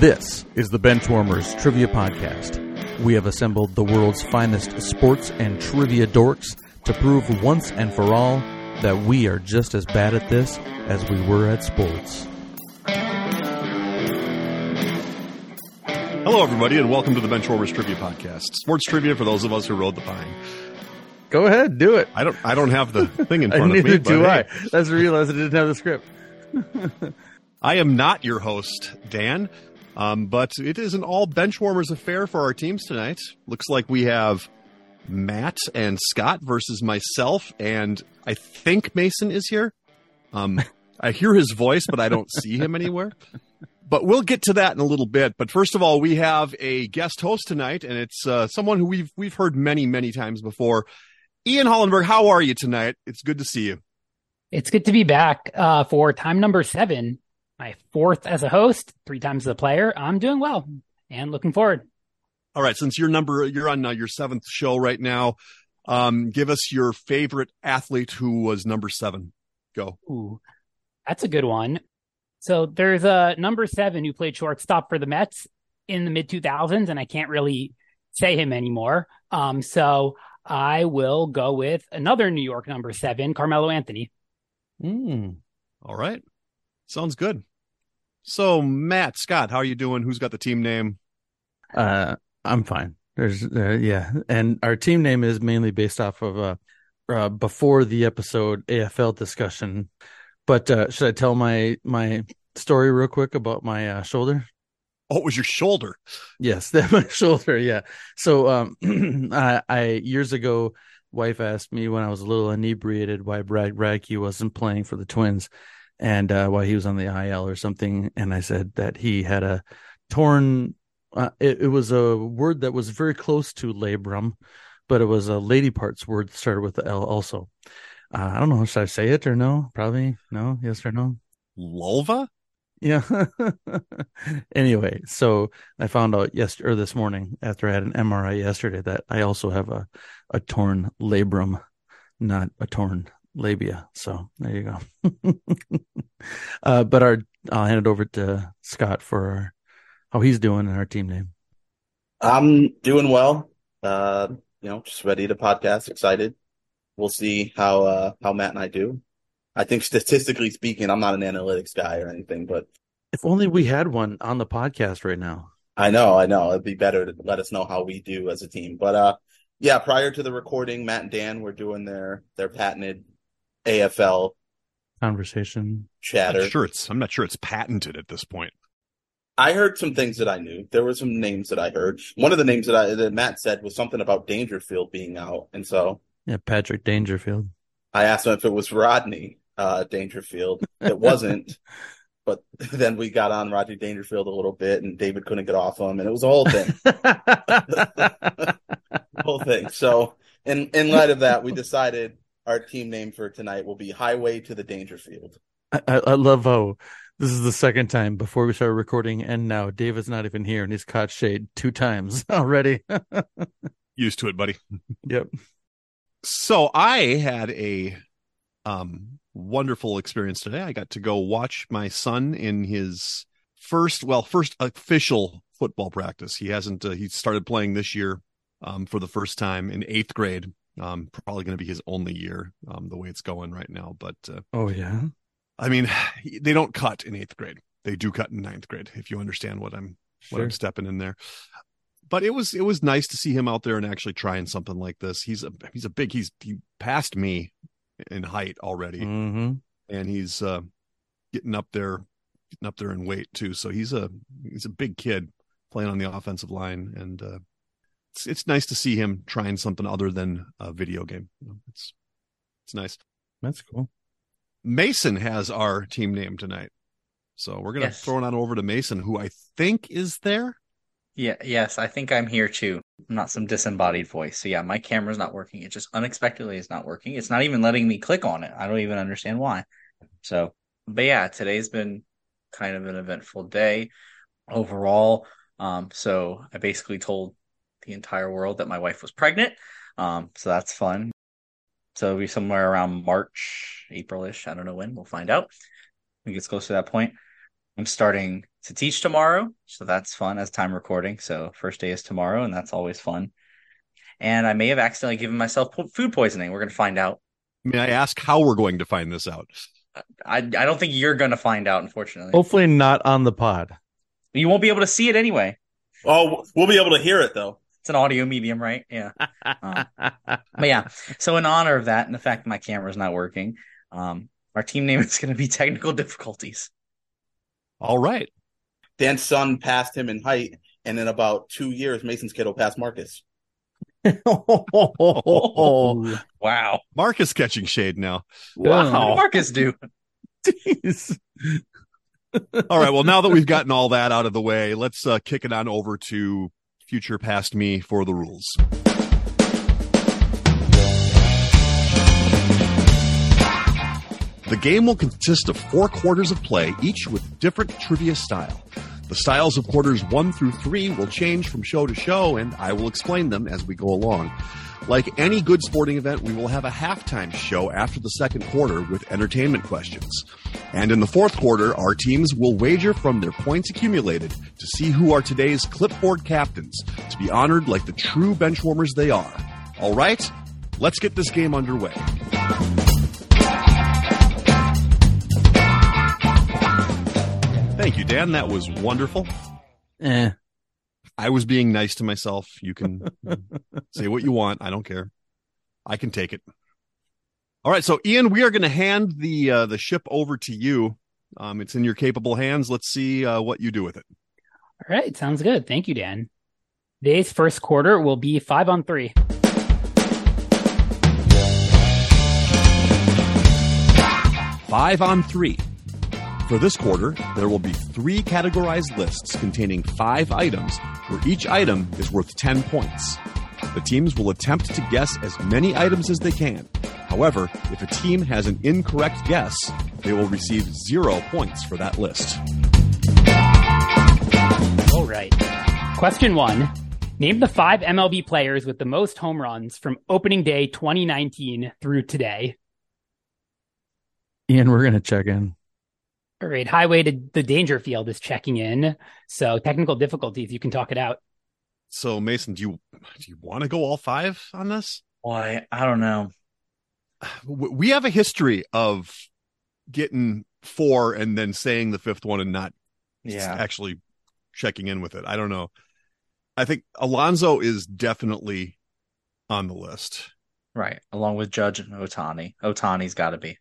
This is the Benchwarmers Trivia Podcast. We have assembled the world's finest sports and trivia dorks to prove once and for all that we are just as bad at this as we were at sports. Hello, everybody, and welcome to the Benchwarmers Trivia Podcast. Sports trivia for those of us who rode the pine. Go ahead, do it. I don't. I don't have the thing in front of Neither me. do but I. hey, That's realized I didn't have the script. I am not your host, Dan, um, but it is an all Benchwarmers affair for our teams tonight. Looks like we have Matt and Scott versus myself, and I think Mason is here. Um, I hear his voice, but I don't see him anywhere. But we'll get to that in a little bit. But first of all, we have a guest host tonight, and it's uh, someone who we've we've heard many, many times before. Ian Hollenberg, how are you tonight? It's good to see you. It's good to be back uh, for time number seven, my fourth as a host, three times as a player. I'm doing well and looking forward. All right, since your number you're on uh, your seventh show right now, um, give us your favorite athlete who was number seven. Go. Ooh, that's a good one. So there's a number seven who played shortstop for the Mets in the mid 2000s, and I can't really say him anymore. Um, so I will go with another New York number seven, Carmelo Anthony. Mm. All right, sounds good. So Matt Scott, how are you doing? Who's got the team name? Uh, I'm fine. There's, uh, yeah, and our team name is mainly based off of uh, uh before the episode AFL discussion. But uh, should I tell my my story real quick about my uh, shoulder? Oh, it was your shoulder. Yes, that my shoulder. Yeah. So, um, I, I years ago, wife asked me when I was a little inebriated why Brad Radke wasn't playing for the Twins, and uh, why he was on the IL or something, and I said that he had a torn. Uh, it, it was a word that was very close to labrum, but it was a lady parts word that started with the L also. Uh, I don't know. Should I say it or no? Probably no. Yes or no? Lulva? Yeah. anyway, so I found out yesterday or this morning after I had an MRI yesterday that I also have a, a torn labrum, not a torn labia. So there you go. uh, but our, I'll hand it over to Scott for our, how he's doing and our team name. I'm doing well. Uh, you know, just ready to podcast, excited. We'll see how uh how Matt and I do. I think statistically speaking, I'm not an analytics guy or anything, but If only we had one on the podcast right now. I know, I know, it'd be better to let us know how we do as a team. But uh yeah, prior to the recording, Matt and Dan were doing their their patented AFL Conversation. I'm chatter. sure it's. I'm not sure it's patented at this point. I heard some things that I knew. There were some names that I heard. One of the names that I that Matt said was something about Dangerfield being out, and so Yeah, Patrick Dangerfield. I asked him if it was Rodney uh, Dangerfield. It wasn't. but then we got on Rodney Dangerfield a little bit, and David couldn't get off him, and it was a whole thing, whole thing. So, in in light of that, we decided our team name for tonight will be Highway to the Dangerfield. I, I I love how this is the second time before we started recording, and now David's not even here, and he's caught shade two times already. Used to it, buddy. yep. So I had a um wonderful experience today. I got to go watch my son in his first, well, first official football practice. He hasn't. Uh, he started playing this year um, for the first time in eighth grade. Um, probably going to be his only year, um, the way it's going right now. But uh, Oh yeah. I mean, they don't cut in eighth grade. They do cut in ninth grade. If you understand what I'm what I'm stepping in there. But it was it was nice to see him out there and actually trying something like this. He's a he's a big he's he passed me in height already, Mm-hmm. and he's uh, getting up there getting up there in weight too. So he's a he's a big kid playing on the offensive line, and uh, it's it's nice to see him trying something other than a video game. It's it's nice. That's cool. Mason has our team name tonight. So we're gonna Yes. throw it on over to Mason, who I think is there. Yeah, yes, I think I'm here too. I'm not some disembodied voice. So yeah, my camera's not working. It just unexpectedly is not working. It's not even letting me click on it. I don't even understand why. So, but yeah, today's been kind of an eventful day overall. Um, so I basically told the entire world that my wife was pregnant. Um, so that's fun. So it'll be somewhere around March, April-ish. I don't know when. We'll find out. When it gets close to that point. I'm starting to teach tomorrow, so that's fun as time recording. So first day is tomorrow, and that's always fun. And I may have accidentally given myself po- food poisoning. We're going to find out. May I ask how we're going to find this out? I I don't think you're going to find out, unfortunately. Hopefully not on the pod. You won't be able to see it anyway. Oh, we'll be able to hear it though. It's an audio medium, right? Yeah. Uh, but yeah, so in honor of that and the fact that my camera's not working, um, our team name is going to be technical difficulties. All right. Dan's son passed him in height, and in about two years, Mason's kid will pass Marcus. oh, Wow. Marcus catching shade now. What did wow. Marcus do? Jeez. All right. Well, now that we've gotten all that out of the way, let's uh, kick it on over to future past me for the rules. The game will consist of four quarters of play, each with different trivia style. The styles of quarters one through three will change from show to show, and I will explain them as we go along. Like any good sporting event, we will have a halftime show after the second quarter with entertainment questions. And in the fourth quarter, our teams will wager from their points accumulated to see who are today's clipboard captains to be honored like the true benchwarmers they are. All right, let's get this game underway. Thank you, Dan. That was wonderful. Eh. I was being nice to myself. You can say what you want. I don't care. I can take it. All right, so Ian, we are going to hand the uh, the ship over to you. Um, it's in your capable hands. Let's see uh, what you do with it. All right, sounds good. Thank you, Dan. Today's first quarter will be five on three. Five on three. For this quarter, there will be three categorized lists containing five items, where each item is worth 10 points. The teams will attempt to guess as many items as they can. However, if a team has an incorrect guess, they will receive zero points for that list. All right. Question one. Name the five MLB players with the most home runs from opening day 2019 through today. Ian, we're gonna check in. All right. Highway to the Dangerfield is checking in. So technical difficulties, you can talk it out. So, Mason, do you do you want to go all five on this? Why? I don't know. We have a history of getting four and then saying the fifth one and not Yeah. actually checking in with it. I don't know. I think Alonso is definitely on the list. Right. Along with Judge and Ohtani. Ohtani's got to be.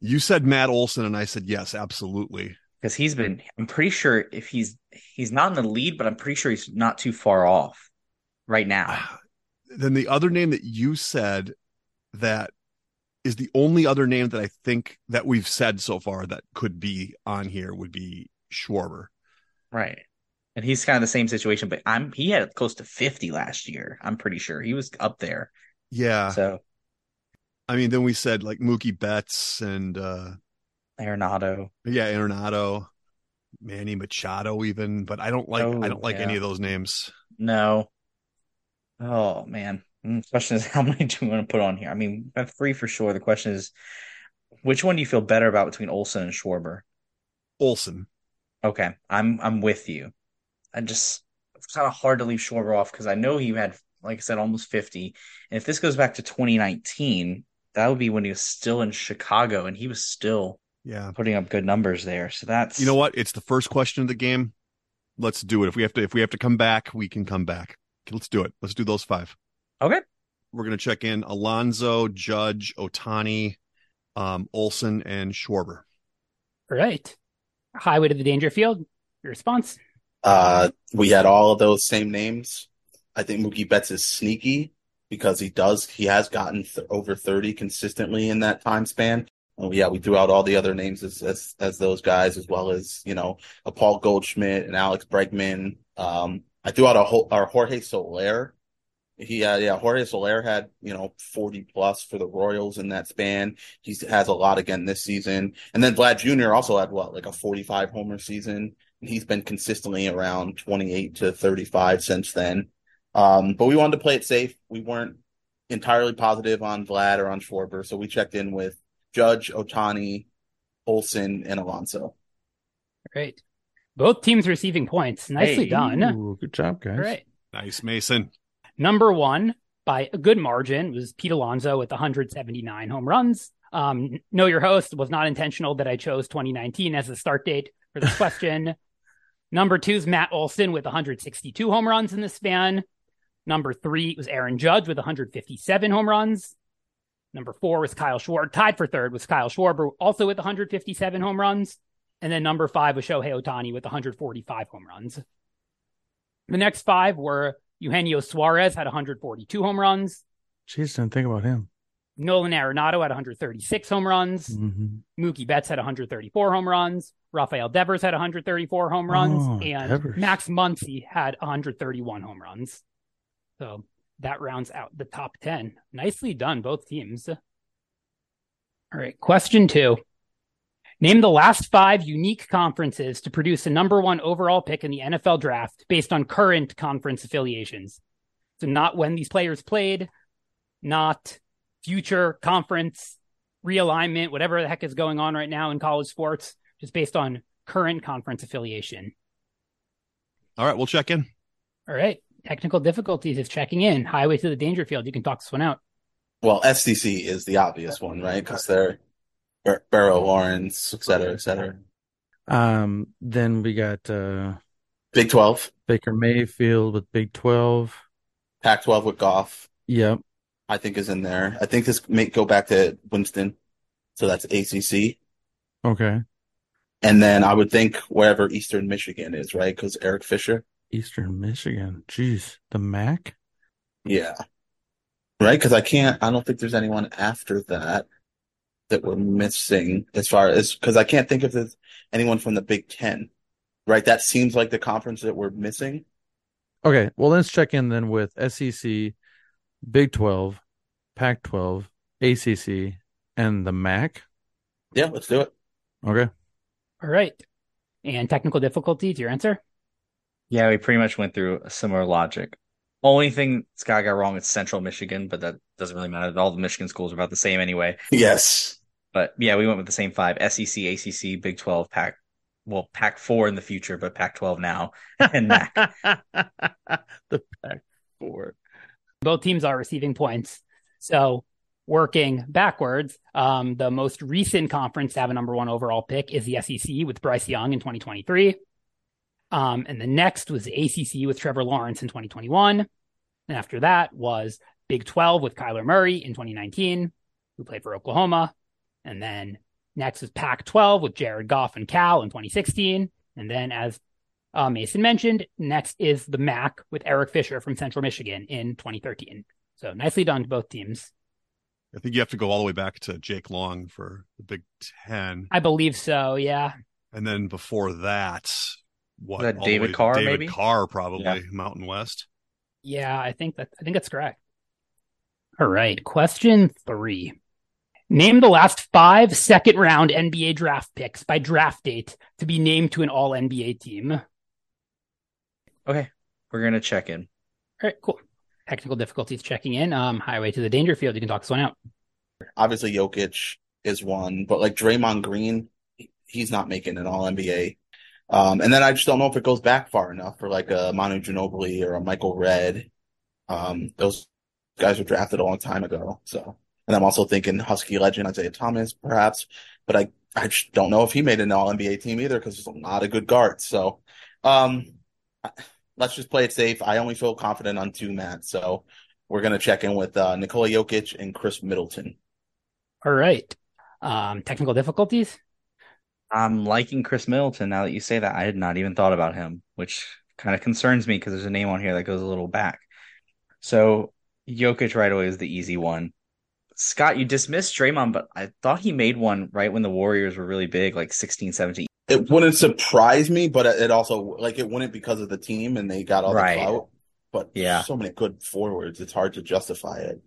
You said Matt Olson, and I said yes, absolutely. Because he's been, I'm pretty sure if he's, he's not in the lead, but I'm pretty sure he's not too far off right now. Ah, then the other name that you said that is the only other name that I think that we've said so far that could be on here would be Schwarber. Right. And he's kind of the same situation, but I'm, he had close to 50 last year. I'm pretty sure he was up there. Yeah. So I mean, then we said like Mookie Betts and uh Arenado. yeah, Arenado, Manny Machado even, but I don't like Oh, I don't like yeah. any of those names. No. Oh man. Mm, The question is how many do we want to put on here? I mean, I have three for sure. The question is which one do you feel better about between Olson and Schwarber? Olson. Okay, I'm I'm with you. I just it's kind of hard to leave Schwarber off because I know he had, like I said, almost 50. And if this goes back to 2019, that would be when he was still in Chicago and he was still Yeah. putting up good numbers there. So that's You know what? It's the first question of the game. Let's do it. If we have to if we have to come back, we can come back. Let's do it. Let's do those five. Okay. We're gonna check in Alonso, Judge, Ohtani, um, Olson, and Schwarber. All right. Highway to the Dangerfield. Your response. Uh, we had all of those same names. I think Mookie Betts is sneaky because he does, he has gotten th over 30 consistently in that time span. Oh yeah, we threw out all the other names as, as, as those guys, as well as, you know, a Paul Goldschmidt and Alex Bregman. Um, I threw out a whole, our Jorge Soler. He had, yeah, Jorge Soler had, you know, 40 plus for the Royals in that span. He has a lot again this season. And then Vlad Jr. also had what, like a 45 homer season. He's been consistently around 28 to 35 since then. Um, but we wanted to play it safe. We weren't entirely positive on Vlad or on Schwarber, so we checked in with Judge, Ohtani, Olson, and Alonso. Great. Both teams receiving points. Nicely Hey. done. Ooh, good job, guys. All right. Nice, Mason. Number one by a good margin was Pete Alonso with 179 home runs. Um, know your host was not intentional that I chose 2019 as the start date for this question. Number two is Matt Olson with 162 home runs in the span. Number three was Aaron Judge with 157 home runs. Number four was Kyle Schwarber. Tied for third was Kyle Schwarber, also with 157 home runs. And then number five was Shohei Ohtani with 145 home runs. The next five were Eugenio Suarez had 142 home runs. Jeez, didn't think about him. Nolan Arenado had 136 home runs. hmm Mookie Betts had 134 home runs. Rafael Devers had 134 home runs. Oh, and Devers. Max Muncy had 131 home runs. So that rounds out the top 10. Nicely done, both teams. All right, question two. Name the last five unique conferences to produce a number one overall pick in the NFL draft based on current conference affiliations. So, not when these players played, not future conference realignment, whatever the heck is going on right now in college sports, just based on current conference affiliation. All right, we'll check in. All right. Technical difficulties is checking in. Highway to the Dangerfield. You can talk this one out. Well, SEC is the obvious one, right? Because they're Bar- Burrow, Lawrence, et cetera, et cetera. Um, then we got uh, Big 12, Baker Mayfield with Big 12. Pac 12 with Goff, Yep. I think is in there. I think this may go back to Winston. So that's ACC. Okay. And then I would think wherever Eastern Michigan is, right? Because Eric Fisher. Eastern Michigan. Jeez. The MAC? Yeah. Right? Because I can't, I don't think there's anyone after that that we're missing as far as, because I can't think of there's anyone from the Big Ten, right? That seems like the conference that we're missing. Okay. Well, let's check in then with SEC, Big 12, Pac 12, ACC, and the MAC. Yeah, let's do it. Okay. All right. And technical difficulties, your answer? Yeah, we pretty much went through a similar logic. Only thing Scott got wrong is Central Michigan, but that doesn't really matter. All the Michigan schools are about the same anyway. Yes. But yeah, we went with the same five: SEC, ACC, Big Twelve, Pac. Well, Pac four in the future, but Pac twelve now, and MAC. the Pac 4. Both teams are receiving points. So working backwards, um, the most recent conference to have a number one overall pick is the SEC with Bryce Young in 2023. Um, and the next was ACC with Trevor Lawrence in 2021. And after that was Big 12 with Kyler Murray in 2019, who played for Oklahoma. And then next was Pac 12 with Jared Goff and Cal in 2016. And then, as uh, Mason mentioned, next is the MAC with Eric Fisher from Central Michigan in 2013. So nicely done to both teams. I think you have to go all the way back to Jake Long for the Big Ten, I believe so. Yeah. and then before that, what? That David way to Carr, David maybe? Carr, probably Yeah. Mountain West. Yeah, I think that I think that's correct. All right. Question three. Name the last five second round NBA draft picks by draft date to be named to an all NBA team. Okay, we're gonna check in. All right, cool. Technical difficulties checking in. Um, highway to the Dangerfield. You can talk this one out. Obviously, Jokic is one, but like Draymond Green, he's not making an All NBA. Um, and then I just don't know if it goes back far enough for like a Manu Ginobili or a Michael Redd. Um, those guys were drafted a long time ago. So, and I'm also thinking Husky legend Isaiah Thomas, perhaps, but I, I just don't know if he made an All NBA team either because there's a lot of good guards. So, um, let's just play it safe. I only feel confident on two, Matt. So we're going to check in with, uh, Nikola Jokic and Khris Middleton. All right. Um, technical difficulties. I'm liking Khris Middleton now that you say that. I had not even thought about him, which kind of concerns me because there's a name on here that goes a little back. So Jokic right away is the easy one. Scott, you dismissed Draymond, but I thought he made one right when the Warriors were really big, like 16, 17. It wouldn't surprise me, but it also like it wouldn't because of the team and they got all Right. the clout. But Yeah. so many good forwards, it's hard to justify it.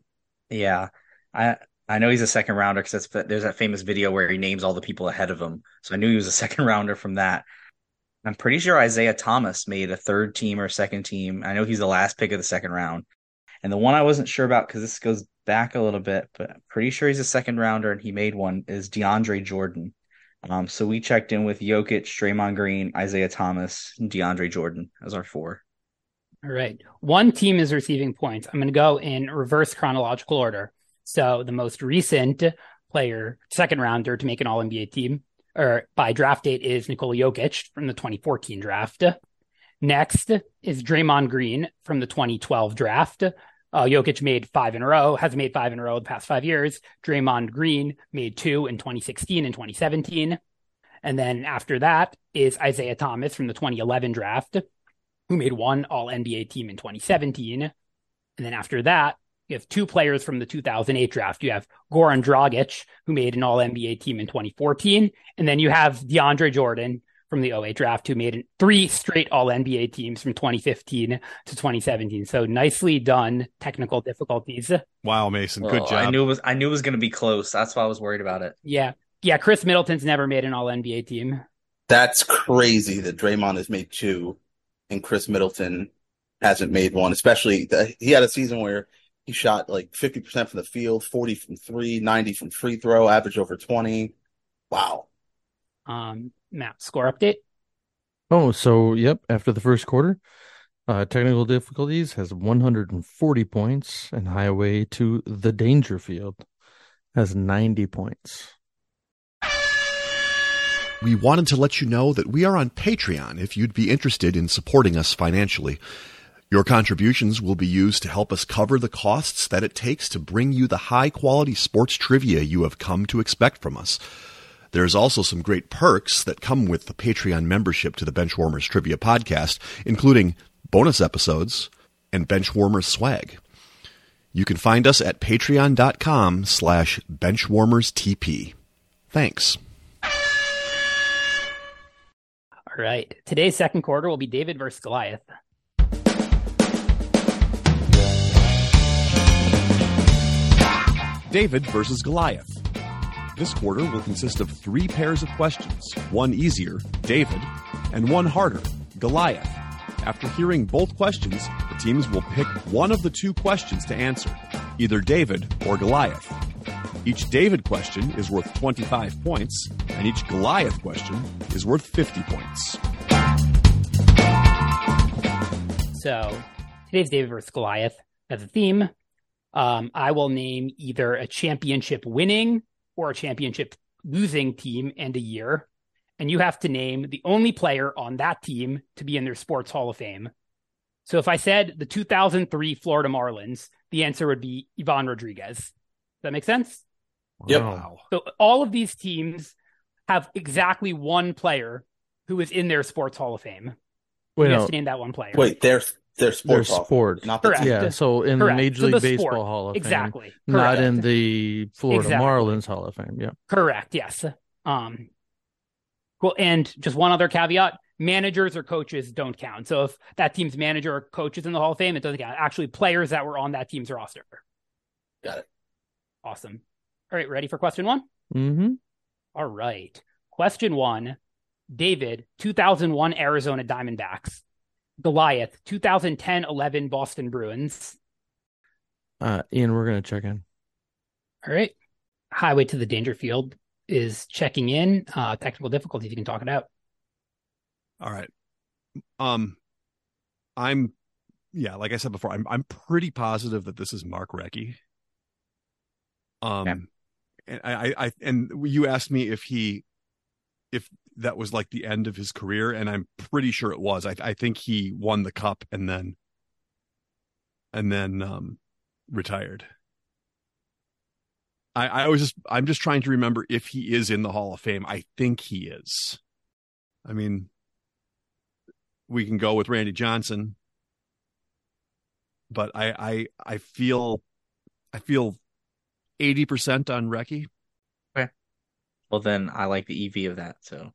Yeah. I I know he's a second rounder because there's that famous video where he names all the people ahead of him. So I knew he was a second rounder from that. I'm pretty sure Isaiah Thomas made a third team or second team. I know he's the last pick of the second round. And the one I wasn't sure about because this goes back a little bit, but I'm pretty sure he's a second rounder and he made one is DeAndre Jordan. Um, so we checked in with Jokic, Draymond Green, Isaiah Thomas, and DeAndre Jordan as our four. All right. One team is receiving points. I'm going to go in reverse chronological order. So the most recent player, second rounder to make an all NBA team or by draft date is Nikola Jokic from the 2014 draft. Next is Draymond Green from the 2012 draft. Uh, Jokic made five in a row, has made five in a row the past five years. Draymond Green made two in 2016 and 2017. And then after that is Isaiah Thomas from the 2011 draft, who made one all NBA team in 2017. And then after that, you have two players from the 2008 draft. You have Goran Dragic, who made an all NBA team in 2014. And then you have DeAndre Jordan, from the 08 draft who made three straight all NBA teams from 2015 to 2017. So nicely done. Technical difficulties. Wow, Mason, good oh, job. I knew it was I knew it was going to be close. That's why I was worried about it. Yeah, yeah. Khris Middleton's never made an all NBA team. That's crazy that Draymond has made two, and Khris Middleton hasn't made one. Especially the, he had a season where he shot like 50% from the field, 40 from three, 90 from free throw, average over 20. Wow. Um, Matt, score update. Oh, so yep, after the first quarter, uh, technical difficulties has 140 points, and Highway to the Dangerfield has 90 points. We wanted to let you know that we are on Patreon if you'd be interested in supporting us financially. Your contributions will be used to help us cover the costs that it takes to bring you the high quality sports trivia you have come to expect from us. There's also some great perks that come with the Patreon membership to the Benchwarmers Trivia Podcast, including bonus episodes and Benchwarmers swag. You can find us at patreon.com slash benchwarmerstp. Thanks. All right. Today's second quarter will be David versus Goliath. David versus Goliath. This quarter will consist of three pairs of questions one easier, David, and one harder, Goliath. After hearing both questions, the teams will pick one of the two questions to answer, either David or Goliath. Each David question is worth 25 points, and each Goliath question is worth 50 points. So, today's David versus Goliath as a theme. Um, I will name either a championship winning or a championship losing team and a year. And you have to name the only player on that team to be in their sports hall of fame. So if I said the 2003 Florida Marlins, the answer would be Ivan Rodriguez. Does that make sense? Yep. Wow. So all of these teams have exactly one player who is in their sports hall of fame. Wait, you no, have to name that one player. Wait, they're they're their sports, hall, sport. not the Correct. team. Yeah, so in Correct. the Major So League the Baseball sport. Hall of Fame. Exactly. Not in the Florida Exactly. Marlins Hall of Fame. Yeah. Correct. Yes. Um, cool. And just one other caveat: managers or coaches don't count. So if that team's manager or coach is in the Hall of Fame, it doesn't count. Actually, players that were on that team's roster. Got it. Awesome. All right, ready for question one? Mm-hmm. All right. Question one: David, 2001 Arizona Diamondbacks. Goliath, 2010-11 Boston Bruins. Uh, Ian, we're gonna check in. All right. Highway to the Dangerfield is checking in. Uh, technical difficulties. You can talk it out. All right. Um, I'm, yeah, like I said before, I'm I'm pretty positive that this is Mark Recchi. Um, Okay. and I, I, I, and you asked me if he, if that was like the end of his career, and I'm pretty sure it was. I, I think he won the cup and then, and then, um, retired. I, I was just, I'm just trying to remember if he is in the Hall of Fame. I think he is. I mean, we can go with Randy Johnson, but I I I feel I feel eighty percent on Recchi. Well, then I like the EV of that, so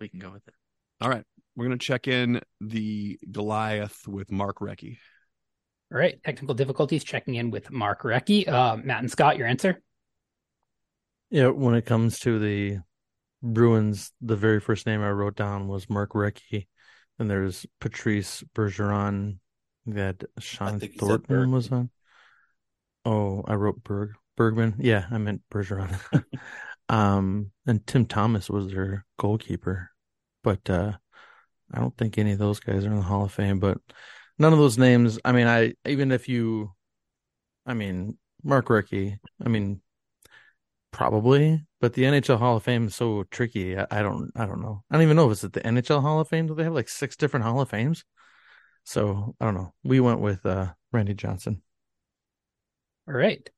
we can go with it. All right, we're gonna check in the Goliath with Mark Recchi. All right. Technical difficulties checking in with Mark Recchi. Uh, Matt and Scott, your answer? Yeah, when it comes to the Bruins, the very first name I wrote down was Mark Recchi, and there's Patrice Bergeron that Sean think Thornton Berg. was on. Oh, I wrote Berg Bergman. Yeah, I meant Bergeron. Um, and Tim Thomas was their goalkeeper, but uh, I don't think any of those guys are in the Hall of Fame. But none of those names. I mean, I even if you, I mean, Mark Recchi. I mean, probably, but the NHL Hall of Fame is so tricky. I, I don't. I don't know. I don't even know if it's at the NHL Hall of Fame. Do they have like six different Hall of Fames? So I don't know. We went with uh, Randy Johnson. All right.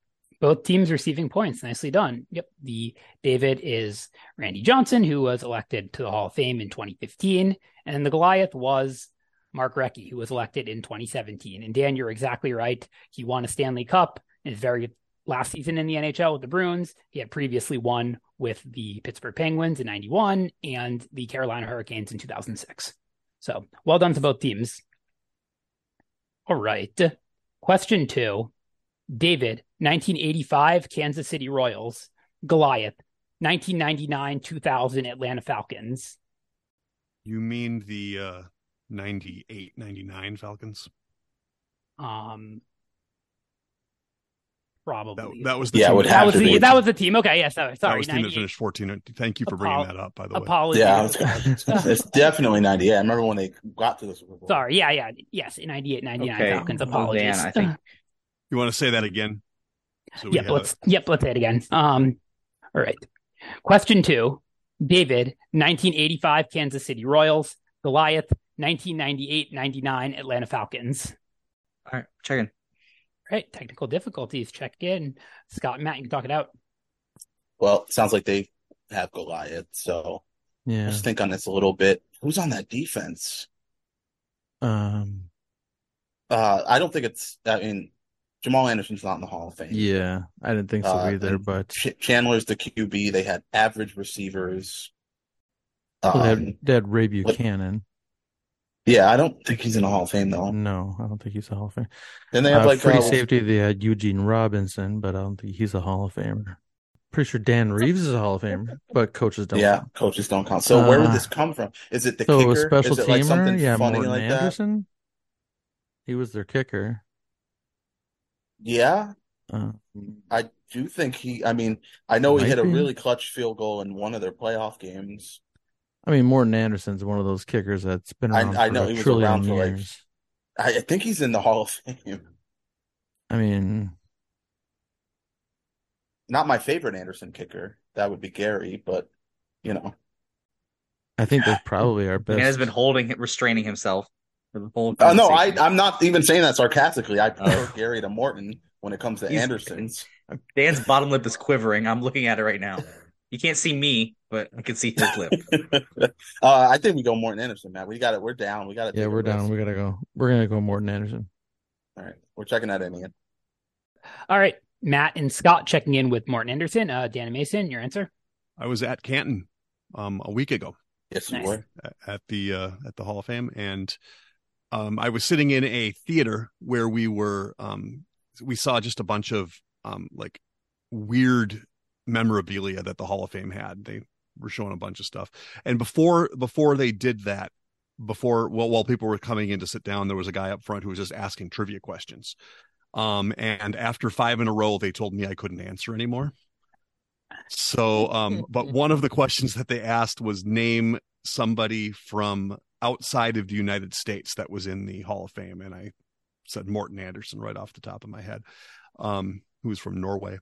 Both teams receiving points. Nicely done. Yep. The David is Randy Johnson, who was elected to the Hall of Fame in 2015. And the Goliath was Mark Recchi, who was elected in 2017. And Dan, you're exactly right. He won a Stanley Cup in his very last season in the NHL with the Bruins. He had previously won with the Pittsburgh Penguins in 91 and the Carolina Hurricanes in 2006. So well done to both teams. All right. Question two David, 1985 Kansas City Royals. Goliath, 1999 2000 Atlanta Falcons. You mean the uh, 98 99 Falcons? Um, probably. That, that was the Yeah, team would that- that have was to the be. that was the team. Okay, yeah, sorry, that sorry. was the team that finished 14. Thank you for bringing that up, by the way. Apologies. Yeah, gonna, it's definitely 98. I remember when they got to the Super Bowl. Sorry, yeah, yeah, yes, 98, 99 Okay. Falcons. Well, Apologies. Dan, I think- You want to say that again? So yep, let's yep, let's say it again. Um, all right. Question two, David, 1985 Kansas City Royals, Goliath, 1998-99 Atlanta Falcons. All right, check in. Right, technical difficulties. Check in. Scott and Matt, you can talk it out. Well, it sounds like they have Goliath. So Yeah. let's think on this a little bit. Who's on that defense? Um. Uh, I don't think it's. I mean, Jamal Anderson's not in the Hall of Fame. Yeah, I didn't think so Uh, either. But Ch- Chandler's the QB. They had average receivers. well, they, Um, had, they had Ray Buchanan. yeah, I don't think he's in the Hall of Fame though. No, I don't think he's a Hall of Fame. Then they have Uh, like free uh, safety. They had Eugene Robinson, but I don't think he's a Hall of Famer. Pretty sure Dan Reeves is a Hall of Famer, but coaches don't. yeah, coaches don't count. So where would Uh, this come from? Is it the So a kicker? special Is it like teamer, something yeah, funny Morten like that? Anderson. He was their kicker. Yeah, Uh, I do think he. I mean, I know he Might hit a be. really clutch field goal in one of their playoff games. I mean, Morten Andersen's one of those kickers that's been I- around I for know a he was around for, years. I, I think he's in the Hall of Fame. I mean, Not my favorite Anderson kicker. That would be Gary, but you know, I think that's probably our best. man has been holding, restraining himself for the whole. uh, no, I, I'm not even saying that sarcastically. I prefer Oh. Gary to Morten when it comes to He's- Andersons. Dan's bottom lip is quivering. I'm looking at it right now. You can't see me, but I can see his lip. uh, I think we go Morten Andersen, man. We got it. We're down. We got to. yeah, we're down. We gotta go. We're gonna go Morten Andersen. All right, we're checking that in again. All right, Matt and Scott checking in with Morten Andersen. Uh, Dan and Mason, your answer. I was at Canton um, a week ago Yes, you Nice. were. at- at the uh, at the Hall of Fame, and um, I was sitting in a theater where we were um, we saw just a bunch of um, like weird memorabilia that the Hall of Fame had. They were showing a bunch of stuff, and before before they did that, before well while people were coming in to sit down, there was a guy up front who was just asking trivia questions. Um, and after five in a row, they told me I couldn't answer anymore. So, um, but one of the questions that they asked was name somebody from outside of the United States that was in the Hall of Fame, and I said Morten Andersen right off the top of my head, um, who was from Norway,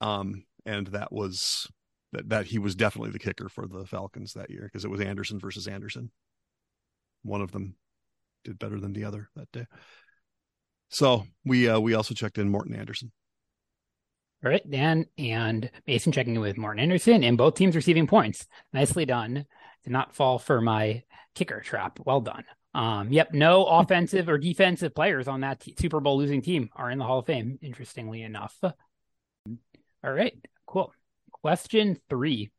um, and that was that that he was definitely the kicker for the Falcons that year because it was Anderson versus Anderson. One of them did better than the other that day. So we uh, we also checked in Morten Andersen. All right, Dan and Mason checking in with Morten Andersen, and both teams receiving points. Nicely done. Did not fall for my kicker trap. Well done. Um, yep, no offensive or defensive players on that t- Super Bowl losing team are in the Hall of Fame, interestingly enough. All right, cool. Question three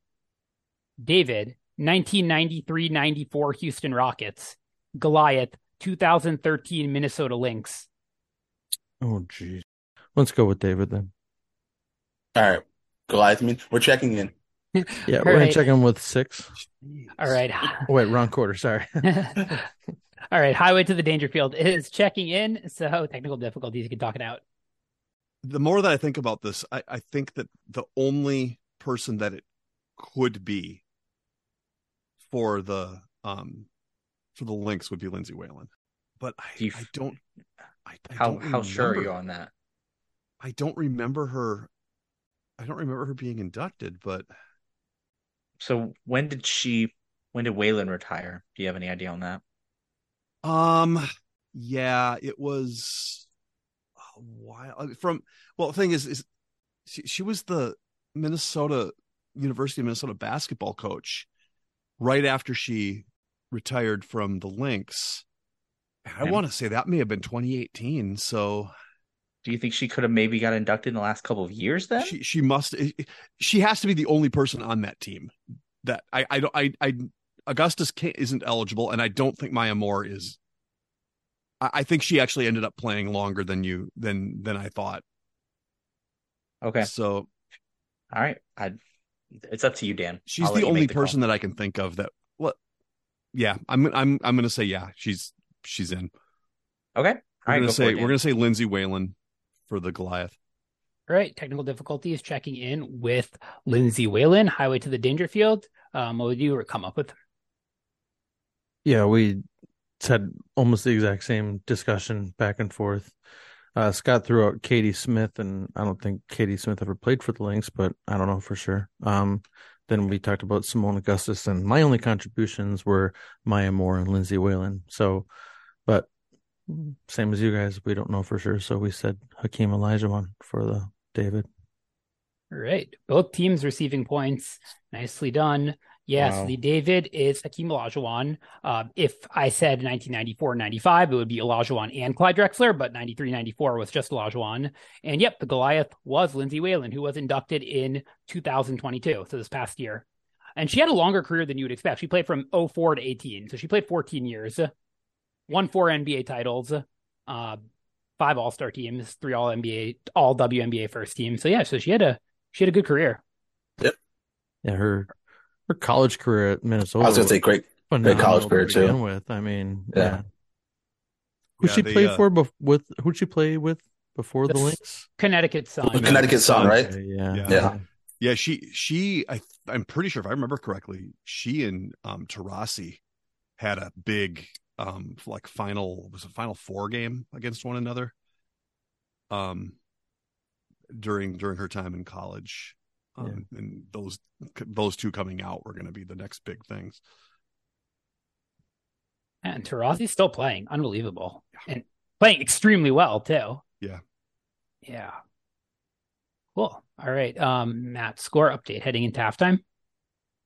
David, 1993 94 Houston Rockets, Goliath, 2013 Minnesota Lynx. Oh, geez. Let's go with David then. All right, Goliath. I mean, we're checking in. Yeah, All we're gonna right. check in with six. All right. Oh, wait, wrong quarter. Sorry. All right, Highway to the Dangerfield is checking in. So technical difficulties, you can talk it out. the more that I think about this, I, I think that the only person that it could be for the um for the Lynx would be Lindsay Whalen. But I, Do you- I don't I, I How don't how sure are you on that? I don't remember her I don't remember her being inducted, but So when did she? When did Whalen retire? Do you have any idea on that? Um, yeah, it was a while uh, from. Well, the thing is, is she, she was the Minnesota University of Minnesota basketball coach right after she retired from the Lynx. I want to say that may have been 2018. So Do you think she could have maybe got inducted in the last couple of years? Then she she must eh, eh, she has to be the only person on that team that I I don't I I Augustus isn't eligible, and I don't think Maya Moore is. I, I think she actually ended up playing longer than you than than I thought. okay. So All right. I. It's up to you, Dan. she's I'll the only the call. person that I can think of that. What? Yeah, I'm I'm I'm going to say yeah. She's she's in. Okay. All We're right. gonna for say we're going to say Lindsay Whalen for the Goliath. All right, technical difficulties checking in with Lindsay Whalen, Highway to the Dangerfield. Um, what would you come up with? Yeah, we had almost the exact same discussion back and forth. Uh, Scott threw out Katie Smith, and I don't think Katie Smith ever played for the Lynx, but I don't know for sure. Um, then we talked about Seimone Augustus, and my only contributions were Maya Moore and Lindsay Whalen. So, but same as you guys, we don't know for sure. So we said Hakeem Olajuwon for the David. All right, both teams receiving points. Nicely done. Yes, Wow. the David is Hakeem Olajuwon. Uh, if I said 1994-95, it would be Olajuwon and Clyde Drexler, but 93-94 was just Olajuwon. And yep, the Goliath was Lindsay Whalen, who was inducted in 2022, so this past year. And she had a longer career than you would expect. She played from 04 to 18, so she played 14 years, won four NBA titles, uh, five All Star teams, three All NBA, All WNBA first team. So yeah, so she had a she had a good career. Yep. Yeah, her her college career at Minnesota. I was gonna say great. great college to career, too. With, I mean, Yeah. yeah. Who Yeah, she they, played uh, for bef- with? Who'd she play with before the This- Lynx? Connecticut Sun. Connecticut Sun, right? Okay, yeah, Yeah. Yeah. Yeah, she she I I'm pretty sure if I remember correctly, she and um Taurasi had a big um like final was a final four game against one another. Um during during her time in college. Um and those those two coming out were going to be the next big things. And Taurasi's still playing. Unbelievable. And playing extremely well too. Yeah. Yeah. Cool. All right. Um, Matt, score update heading into halftime.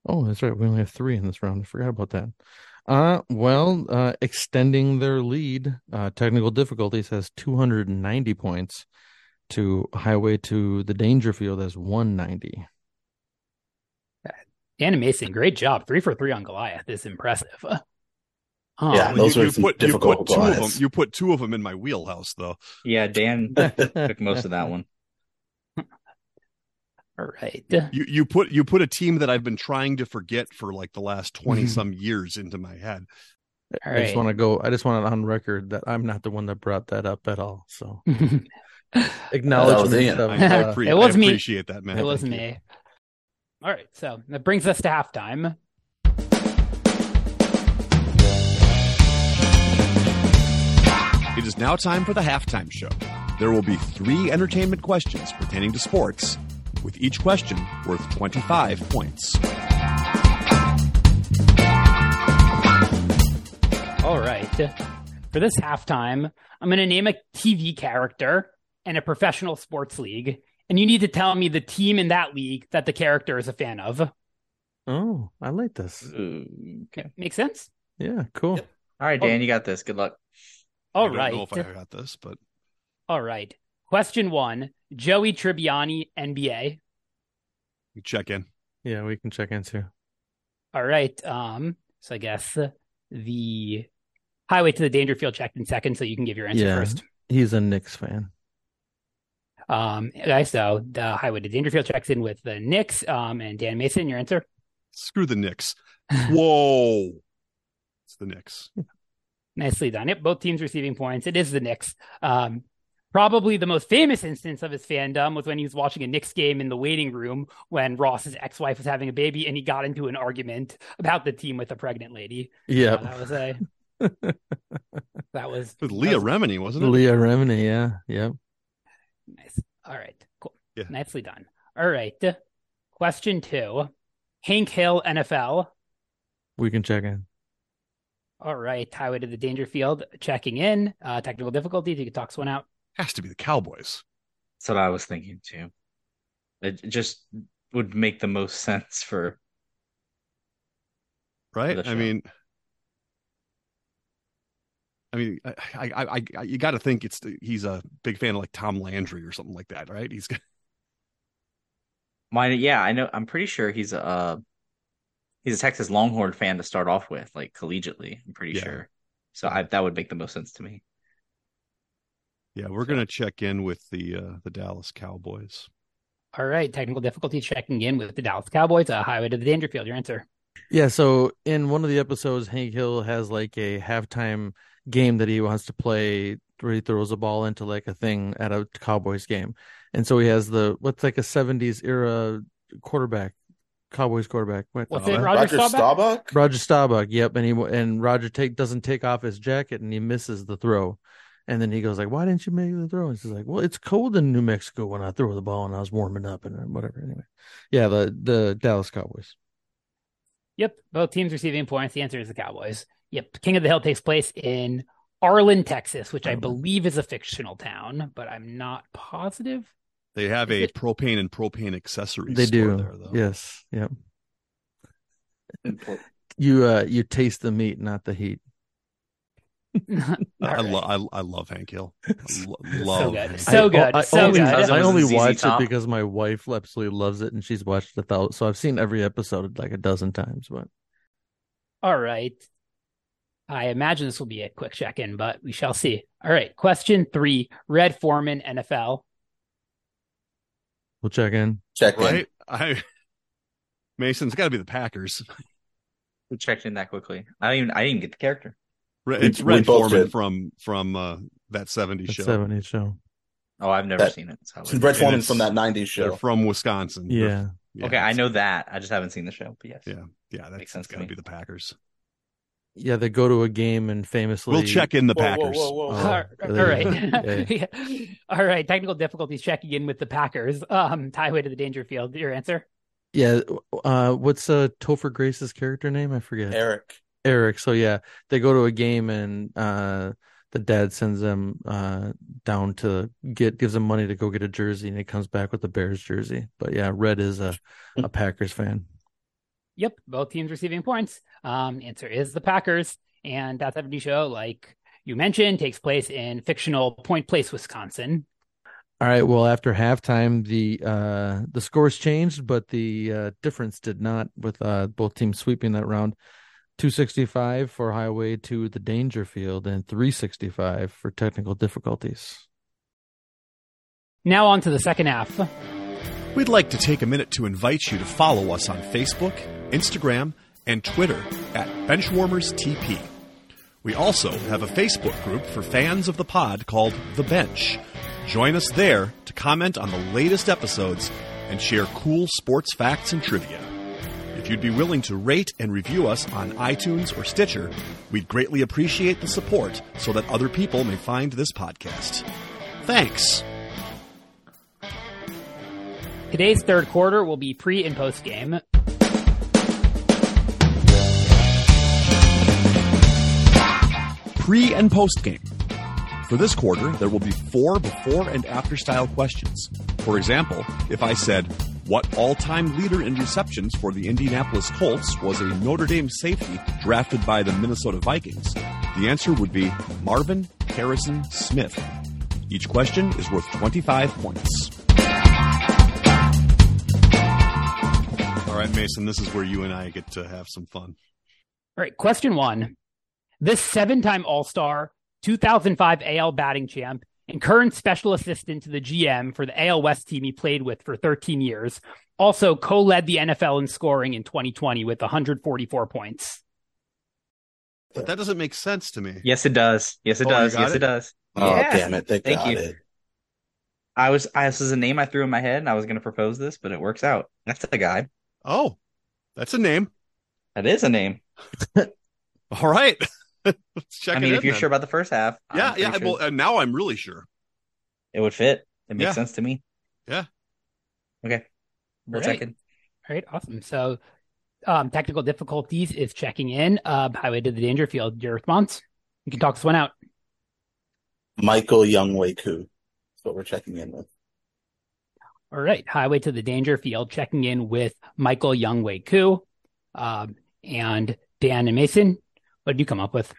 Oh, that's right. We only have three in this round. I forgot about that. Uh, well, uh, extending their lead, uh, technical difficulties has 290 points to Highway to the Dangerfield has 190. Dan Mason, great job. Three for three on Goliath is impressive. Um, Yeah, those you, were you some put you difficult put two of them you put two of them in my wheelhouse though. Yeah, Dan took most of that one. All right. You you put you put a team that I've been trying to forget for like the last 20 some years into my head. All I just want to go. I just want it on record that I'm not the one that brought that up at all. So acknowledgement Ian. of, I, I, uh, It was I me. appreciate that, man. it was Thank you. me. All right. So that brings us to halftime. It is now time for the halftime show. There will be three entertainment questions pertaining to sports, with each question worth 25 points. All right. For this halftime, I'm going to name a TV character and a professional sports league, and you need to tell me the team in that league that the character is a fan of. Oh, I like this. Uh, okay. Make sense? Yeah, cool. All right, Dan, oh. you got this. Good luck. I All don't right. know if I got this, but All right. Question one Joey Tribbiani, NBA. check in. Yeah, we can check in too. All right. Um, so I guess the highway to the Dangerfield checked in second, so you can give your answer Yeah. first. He's a Knicks fan. Um, okay, so the highway to Dangerfield checks in with the Knicks. Um, and Dan Mason, your answer. Screw the Knicks. Whoa. It's the Knicks. Nicely done. Yep, both teams receiving points. It is the Knicks. Um, Probably the most famous instance of his fandom was when he was watching a Knicks game in the waiting room when Ross's ex-wife was having a baby and he got into an argument about the team with a pregnant lady. Yeah, Uh, that was a that was With Leah that was Remini, wasn't it? Leah Remini. Yeah, yeah. nice. All right, cool. Yeah. Nicely done. All right. Question two. Hank Hill, NFL. We can check in. All right. Highway to the Dangerfield. Checking in. Uh, technical difficulties. You can talk one out. Has to be the Cowboys. That's what I was thinking too. It it just would make the most sense for right? the I mean, I mean, I, I, I, I you got to think it's he's a big fan of like Tom Landry or something like that, right? He's mine. Yeah, I know. I'm pretty sure he's a uh, he's a Texas Longhorn fan to start off with, like collegiately. I'm pretty Yeah. sure. So I, that would make the most sense to me. Yeah. We're gonna check in with the uh, the Dallas Cowboys. All right. Technical difficulties. Checking in with the Dallas Cowboys. Uh, highway to the danger field. Your answer. Yeah, so in one of the episodes, Hank Hill has like a halftime game that he wants to play where he throws a ball into like a thing at a Cowboys game. And so he has the what's like a 70s era quarterback, Cowboys quarterback. What? What's it? Roger, Roger Staubach? Staubach? Roger Staubach, yep, and he and Roger take doesn't take off his jacket and he misses the throw. And then he goes like, "Why didn't you make the throw?" And she's like, "Well, it's cold in New Mexico when I throw the ball and I was warming up and whatever." Anyway, yeah, the the Dallas Cowboys. Yep. Both teams receiving points. The answer is the Cowboys. Yep. King of the Hill takes place in Arlen, Texas, which I believe is a fictional town, but I'm not positive. They have Is a it- propane and propane accessories. They store do. there, though. yes. Yep. You uh you taste the meat, not the heat. All I, I, right. lo- I, I love Hank Hill. Lo- love so good. Hank So I- good. I, so only, good. I only a ZZ watch it because my wife absolutely loves it and she's watched it a thousand. So I've seen every episode like a dozen times. But All right. I imagine this will be a quick check in, but we shall see. All right. Question three Red Foreman, NFL. we'll check in. Check in. right? I Mason's got to be the Packers. Who checked in that quickly? I didn't even I didn't even get the character. Re- We- It's we Red both Foreman did. from from uh, that '70s The show. 70 show. Oh, I've never That- seen it. So I It's Red And Foreman from that 90s They're show. from Wisconsin. Yeah. yeah, okay, I know that. I just haven't seen the show. But yes. Yeah. Yeah, that's, Makes sense that's to got to be the Packers. Yeah, they go to a game and famously We'll check in the Whoa, whoa, Packers. whoa, whoa. Oh, all there right. you go. Yeah. All right. Technical difficulties checking in with the Packers. Um, highway to the danger field. Your answer? Yeah. Uh what's uh Topher Grace's character name? I forget. Eric. Eric. So yeah, they go to a game and uh the dad sends them uh down to get gives them money to go get a jersey and he comes back with the Bears jersey. But yeah, Red is a, a Packers fan. Yep, both teams receiving points. Um, answer is the Packers, and that 70 show, like you mentioned, takes place in fictional Point Place, Wisconsin. All right, well after halftime the uh the scores changed, but the uh difference did not with uh both teams sweeping that round. 265 for highway to the danger field and 365 for technical difficulties. Now on to the second half. We'd like to take a minute to invite you to follow us on Facebook, Instagram, and Twitter at BenchwarmersTP. We also have a Facebook group for fans of the pod called The Bench. Join us there to comment on the latest episodes and share cool sports facts and trivia. If you'd be willing to rate and review us on iTunes or Stitcher, we'd greatly appreciate the support so that other people may find this podcast. Thanks! Today's third quarter will be pre and post game. pre and post game. For this quarter, there will be four before and after style questions. For example, if I said, What all time leader in receptions for the Indianapolis Colts was a Notre Dame safety drafted by the Minnesota Vikings? The answer would be Marvin Harrison Smith. Each question is worth 25 points. All right, Mason, this is where you and I get to have some fun. All right, question one. This seven time All Star, 2005 AL batting champ, and current special assistant to the GM for the AL West team he played with for 13 years, also co led the NFL in scoring in 2020 with 144 points. But that doesn't make sense to me. Yes, it does. Yes, it Oh, does. Yes, it? it does. Oh, Yeah. damn it. They Thank got you. it. I was I this is a name I threw in my head and I was gonna propose this, but it works out. That's the guy. Oh, that's a name. That is a name. All right. Let's check I it mean, in if you're then. sure about the first half, Yeah, yeah. sure Well, uh, now I'm really sure. it would fit. It makes Yeah. sense to me. Yeah. Okay. We'll All check right. in. All right, awesome. So, um, technical difficulties is checking in. Uh, highway to the danger field. Your response? You can talk this one out. Michael Younghoe Koo. That's what we're checking in with. All right, highway to the danger field. Checking in with Michael Younghoe Koo, um, and Dan and Mason. What did you come up with?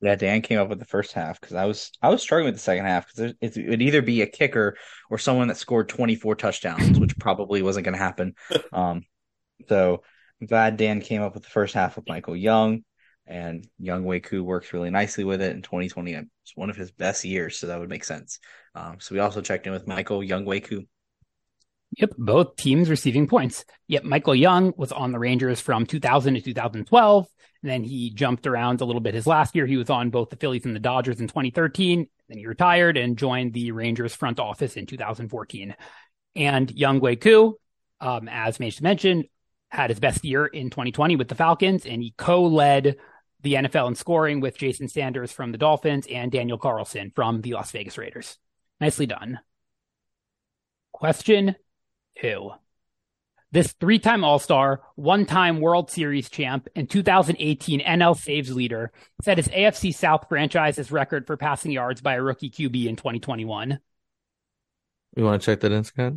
Yeah, Dan came up with the first half because I was I was struggling with the second half because it would either be a kicker or someone that scored 24 touchdowns, which probably wasn't going to happen. Um, so I'm glad Dan came up with the first half with Michael Young, and Younghoe Koo works really nicely with it in 2020. It's one of his best years, so that would make sense. Um, so we also checked in with Michael Younghoe Koo. Yep, both teams receiving points. Yep, Michael Young was on the Rangers from 2000 to 2012. Then he jumped around a little bit his last year. He was on both the Phillies and the Dodgers in 2013. Then he retired and joined the Rangers front office in 2014. And Younghoe Koo, um, as Mason mentioned, had his best year in 2020 with the Falcons, and he co-led the NFL in scoring with Jason Sanders from the Dolphins and Daniel Carlson from the Las Vegas Raiders. Nicely done. Question two. This three time All Star, one time World Series champ, and 2018 NL saves leader set his AFC South franchise's record for passing yards by a rookie QB in 2021. You want to check that in, Scott?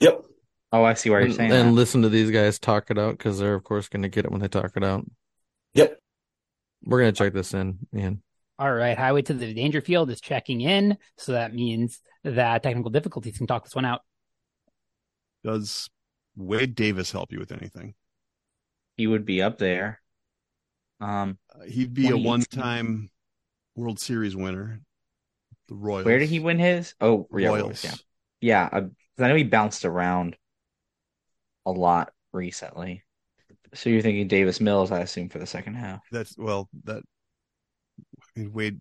Yep. Oh, I see why you're saying and that. listen to these guys talk it out because they're of course going to get it when they talk it out. Yep. We're going to check this in, Ian. All right, Highway to the Danger Field is checking in. So that means that technical difficulties can talk this one out. Does Wade Davis help you with anything? He would be up there. Um, Uh, he'd be a one-time World Series winner. The Royals. where did he win his? Oh, yeah, Royals. Yeah, yeah. I, 'cause I know he bounced around a lot recently. So you're thinking Davis Mills, I assume, for the second half. That's well. That I mean, Wade.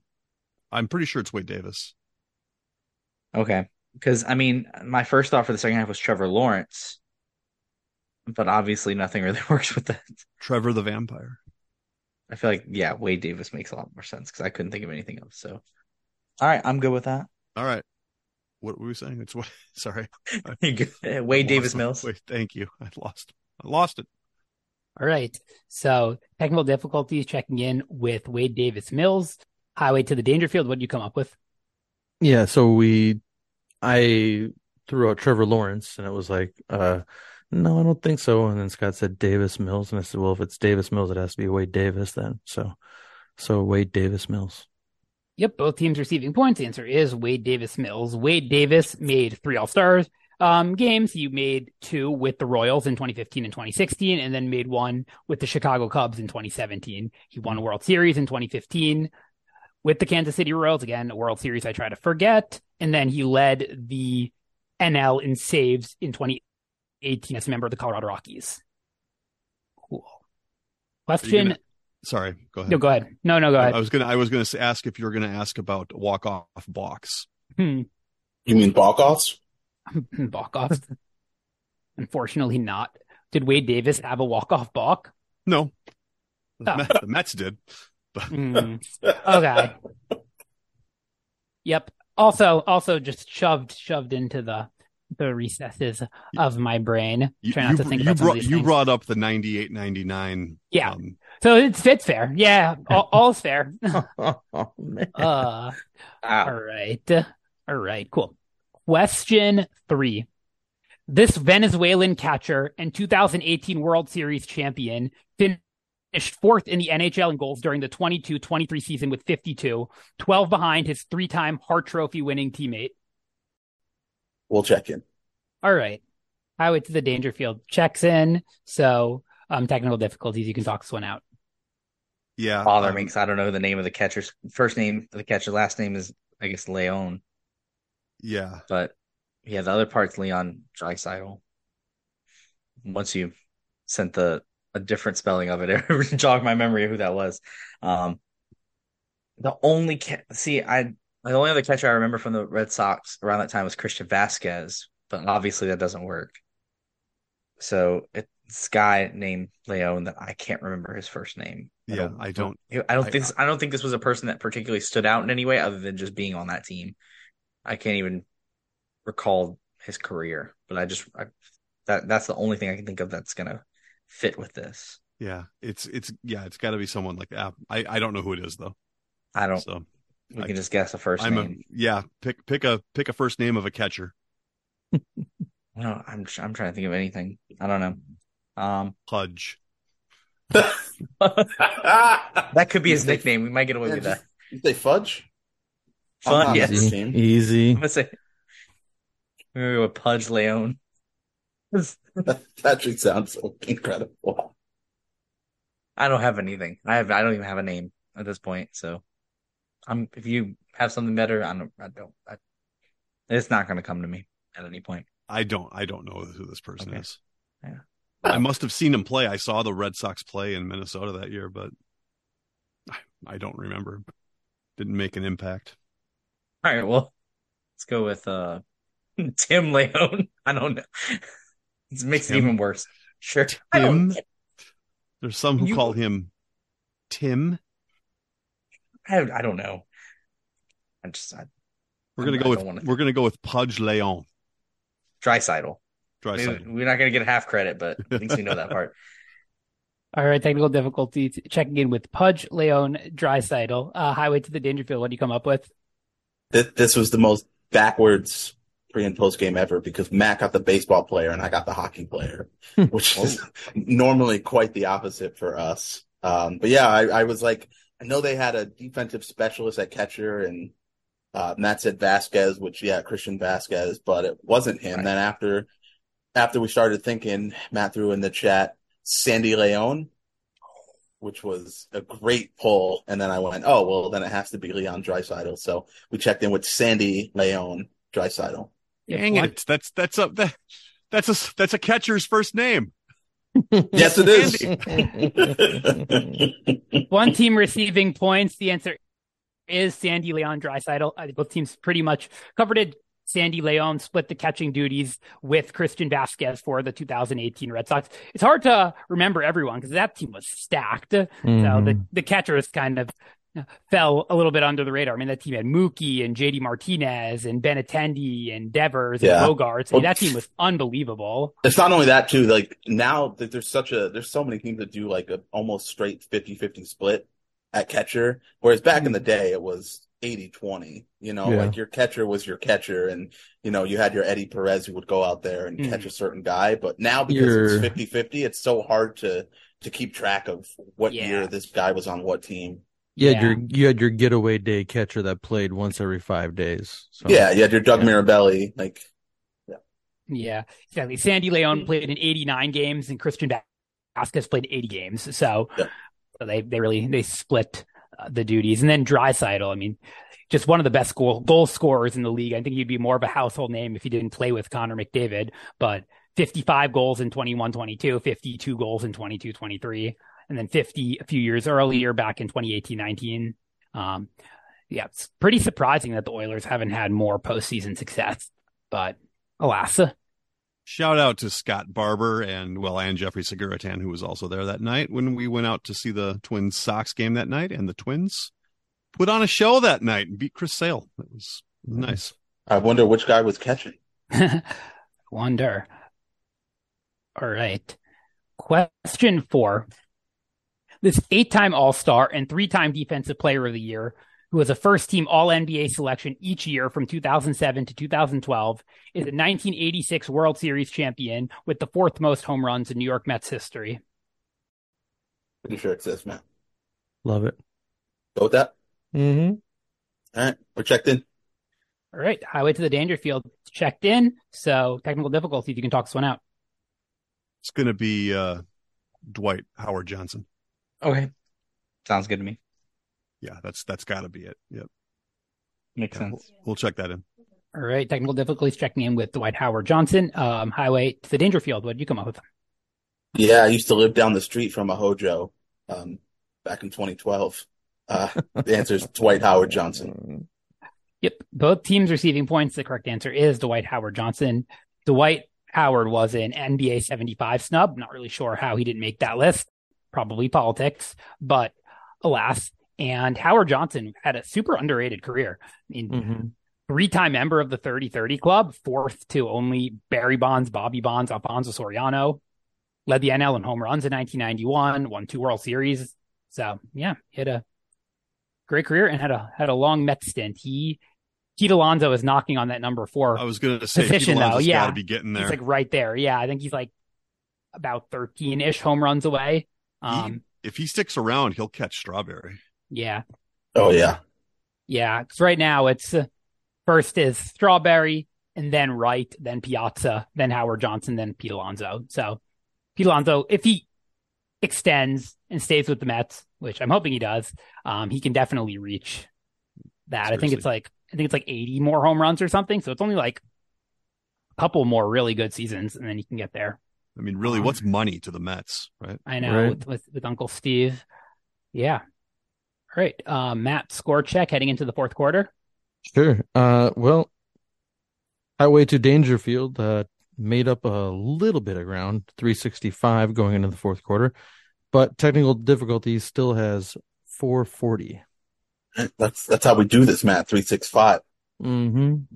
I'm pretty sure it's Wade Davis. Okay. Because, I mean, my first thought for the second half was Trevor Lawrence, but obviously nothing really works with that. Trevor the Vampire. I feel like, yeah, Wade Davis makes a lot more sense because I couldn't think of anything else. So, all right, I'm good with that. All right. What were we saying? It's what? Sorry. Wade Lost Davis my- Mills. Wait, thank you. I lost. I lost it. All right. So technical difficulties checking in with Wade Davis Mills. Highway to the Danger Field. What did you come up with? Yeah, so we, I threw out Trevor Lawrence, and it was like, uh, no, I don't think so. And then Scott said Davis Mills. And I said, well, if it's Davis Mills, it has to be Wade Davis then. So, so Wade Davis Mills. Yep. Both teams receiving points. The answer is Wade Davis Mills. Wade Davis made three All Stars um, games. He made two with the Royals in 2015 and 2016, and then made one with the Chicago Cubs in 2017. He won a World Series in 2015 with the Kansas City Royals. Again, a World Series I try to forget. And then he led the NL in saves in 20 18th member of the Colorado Rockies. Cool. Question. Gonna, sorry, go ahead. No, go ahead. No, no, go ahead. I was gonna. I was gonna ask if you were gonna ask about walk off box. Hmm. You mean balk offs? balk offs. Unfortunately, not. Did Wade Davis have a walk off balk? No. The. Oh. Mets, the Mets did. mm. Okay. Yep. Also, also just shoved shoved into the the recesses of my brain. You, Try not you, to think you about brought you things. brought up the 98 99 Yeah. um, So it's it's fair. Yeah, all, all's fair. oh, man. Uh, Wow. all right. All right. Cool. Question three. This Venezuelan catcher and 2018 World Series champion finished fourth in the NHL in goals during the 22 23 season with 52, 12 behind his three time Hart Trophy winning teammate. We'll check in. All right. Highway to the danger field checks in. So, um, technical difficulties. You can talk this one out. yeah Bother um, me because I don't know the name of the catcher's first name. of The catcher last name is, I guess, Leon. yeah But yeah, the other part's Leon Draisaitl. Once you sent the a different spelling of it, it jogged my memory of who that was. Um, the only ca- see, I the only other catcher I remember from the Red Sox around that time was Christian Vázquez, but obviously that doesn't work. So it's this guy named Leon that I can't remember his first name. Yeah, I don't. I don't I- think. This, I don't think this was a person that particularly stood out in any way, other than just being on that team. I can't even recall his career, but I just I, that that's the only thing I can think of that's gonna fit with this. Yeah, it's it's yeah, it's got to be someone like that. I I don't know who it is though. I don't. So we I- can just guess a 1st I'm a name. yeah. Pick pick a pick a first name of a catcher. No, I'm I'm trying to think of anything. I don't know. Um, Pudge. that could be his nickname. We might get away Yeah, with just- that. You say fudge? I'm Fun, not yes. Easy. Easy. I'm gonna say we're go with Pudge Leon. That actually sounds incredible. I don't have anything. I have. I don't even have a name at this point. So, I'm. If you have something better, I don't. I don't. I, it's not going to come to me at any point. I don't I don't know who this person Okay. is. Yeah. I must have seen him play. I saw the Red Sox play in Minnesota that year, but I, I don't remember. Didn't make an impact. All right. Well, let's go with uh Tim Leon. I don't know. It makes Tim? it even worse. Sure. Tim. There's some who You- call him Tim. I, I don't know. I just I, We're gonna I go with wanna- we're gonna go with Pudge Leon. Draisaitl. Dry We're not going to get half credit, but at least we know that part. All right, technical difficulties. Checking in with Pudge, Leon, Draisaitl. Uh, highway to the Dangerfield. What do you come up with? This, this was the most backwards pre and post game ever because Matt got the baseball player and I got the hockey player, which is normally quite the opposite for us. Um, but yeah, I, I was like, I know they had a defensive specialist at catcher and uh, Matt said Vázquez, which yeah, Christian Vázquez, but it wasn't him. Right. Then after after we started thinking, Matt threw in the chat Sandy Leon, which was a great pull. And then I went, oh well, then it has to be Leon Draisaitl. So we checked in with Sandy Leon Draisaitl. Dang one, it! That's that's a that, that's a that's a catcher's first name. Yes, it is. one team receiving points. The answer is Sandy Leon Draisaitl. I think both teams pretty much covered it. Sandy Leon split the catching duties with Christian Vázquez for the 2018 Red Sox. It's hard to remember everyone because that team was stacked. So Mhm. the, the catchers kind of fell a little bit under the radar. I mean, that team had Mookie and JD Martinez and Ben Benintendi and Devers and Yeah. Bogaerts. I mean, that team was unbelievable. It's not only that too, like now that there's such a there's so many teams that do like a almost straight 50-50 split at catcher. Whereas back in the day it was 80-20. You know, Yeah. like your catcher was your catcher and you know, you had your Eddie Perez who would go out there and Mhm. catch a certain guy. But now because Your- it's 50-50, it's so hard to to keep track of what Yeah. year this guy was on what team. You had Yeah. your you had your getaway day catcher that played once every five days. So Yeah, you had your Doug Yeah. Mirabelli, like Yeah, exactly. Sandy Leon played in 89 games and Christian Vázquez played 80 games. So, Yeah. so they, they really, they split uh, the duties. And then Draisaitl, I mean, just one of the best goal, goal scorers in the league. I think he'd be more of a household name if he didn't play with Connor McDavid, but 55 goals in 21 22, 52 goals in 22 23, and then 50 a few years earlier back in 2018 19. Um, yeah, it's pretty surprising that the Oilers haven't had more postseason success, but alas. Shout out to Scott Barber and well, and Jeffrey Seguratan, who was also there that night when we went out to see the Twins Sox game that night, and the Twins put on a show that night and beat Chris Sale. That was nice. I wonder which guy was catching. Wonder. All right. Question four. This eight time All Star and three time Defensive Player of the Year, who was a first team All NBA selection each year from 2007 to 2012, is a 1986 World Series champion with the fourth most home runs in New York Mets history. Pretty sure it says Matt. love it. Go with that. Mm-hmm. All right, we're checked in. All right. Highway to the Dangerfield checked in. So technical difficulties. You can talk this one out. It's going to be uh, Dwight Howard Johnson. Okay. Sounds good to me. Yeah, that's that's got to be it. Yep, Makes Yeah, we'll, sense. we'll check that in. All right. Technical difficulties checking in with Dwight Howard Johnson. Um, highway to the Dangerfield. What did you come up with? Yeah, I used to live down the street from a Hojo um, back in 2012. Uh, the answer is Dwight Howard Johnson. Yep. Both teams receiving points. The correct answer is Dwight Howard Johnson. Dwight Howard was an NBA 75 snub. Not really sure how he didn't make that list. Probably politics, but alas. And Howard Johnson had a super underrated career. I mean, Mhm. three time member of the 30 30 club, fourth to only Barry Bonds, Bobby Bonds, Alfonso Soriano. Led the NL in home runs in 1991, won two World Series. So, yeah, he had a great career and had a had a long Met stint. He Pete Alonso is knocking on that number four. I was going to say, Position, though, yeah. got to be getting there. He's like right there. Yeah, I think he's like about 13 ish home runs away. Um, if he sticks around, he'll catch Strawberry. yeah, Oh yeah. yeah. Because right now it's uh, first is Strawberry and then Wright, then Piazza, then Howard Johnson, then Pete Alonso. So Pete Alonso, if he extends and stays with the Mets, which I'm hoping he does, um, he can definitely reach that. I think it's like I think it's like 80 more home runs or something. So it's only like a couple more really good seasons, and then you can get there. I mean, really, what's money to the Mets, right? I know Right. with, with with Uncle Steve. Yeah. All right. Uh, Matt, score check heading into the fourth quarter. Sure. Uh, well, Highway to Dangerfield uh, made up a little bit of ground, 365 going into the fourth quarter, but technical difficulties still has 440. That's that's how we do this, Matt. Three six five. Mm-hmm.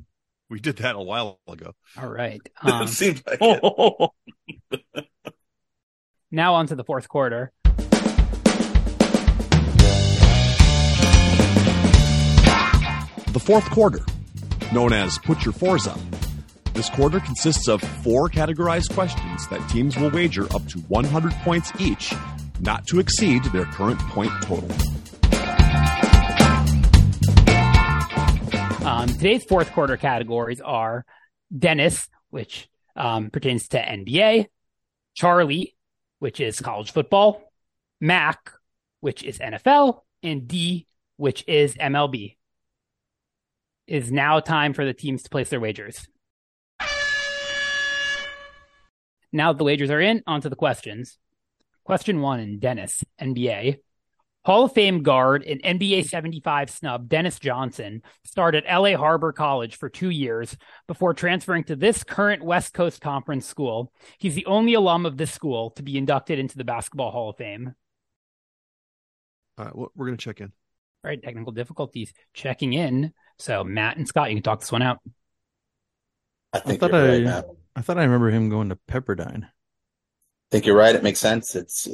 We did that a while ago. All right. Um, seems like it. now on to the fourth quarter. The fourth quarter, known as Put Your Fours Up. This quarter consists of four categorized questions that teams will wager up to 100 points each, not to exceed their current point total. Um, today's fourth quarter categories are Dennis, which um, pertains to NBA, Charlie, which is college football, Mac, which is NFL, and D, which is MLB. It is now time for the teams to place their wagers. Now that the wagers are in, on to the questions. Question one in Dennis, NBA. Hall of Fame guard and NBA 75 snub Dennis Johnson started at LA Harbor College for two years before transferring to this current West Coast Conference school. He's the only alum of this school to be inducted into the Basketball Hall of Fame. All right, well, we're going to check in. All right, technical difficulties checking in. So, Matt and Scott, you can talk this one out. I think thought you're right, I- Matt. I thought I remember him going to Pepperdine. I think you're right. It makes sense. It's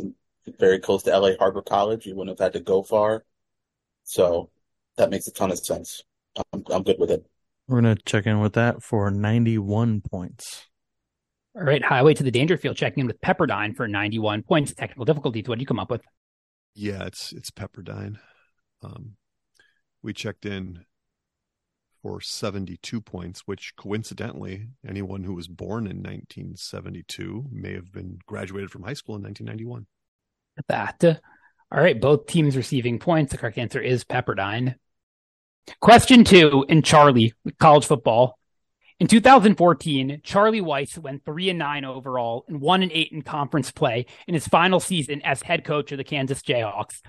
very close to LA Harbor College. You wouldn't have had to go far. So that makes a ton of sense. I'm, I'm good with it. We're going to check in with that for 91 points. All right, Highway to the Dangerfield checking in with Pepperdine for 91 points. Technical difficulties. What did you come up with? Yeah, it's it's Pepperdine. Um, we checked in for 72 points, which coincidentally, anyone who was born in 1972 may have been graduated from high school in 1991. That. All right, both teams receiving points. The correct answer is Pepperdine. Question two in Charlie, college football. In 2014, Charlie Weis went 3 and 9 overall and 1 and 8 in conference play in his final season as head coach of the Kansas Jayhawks.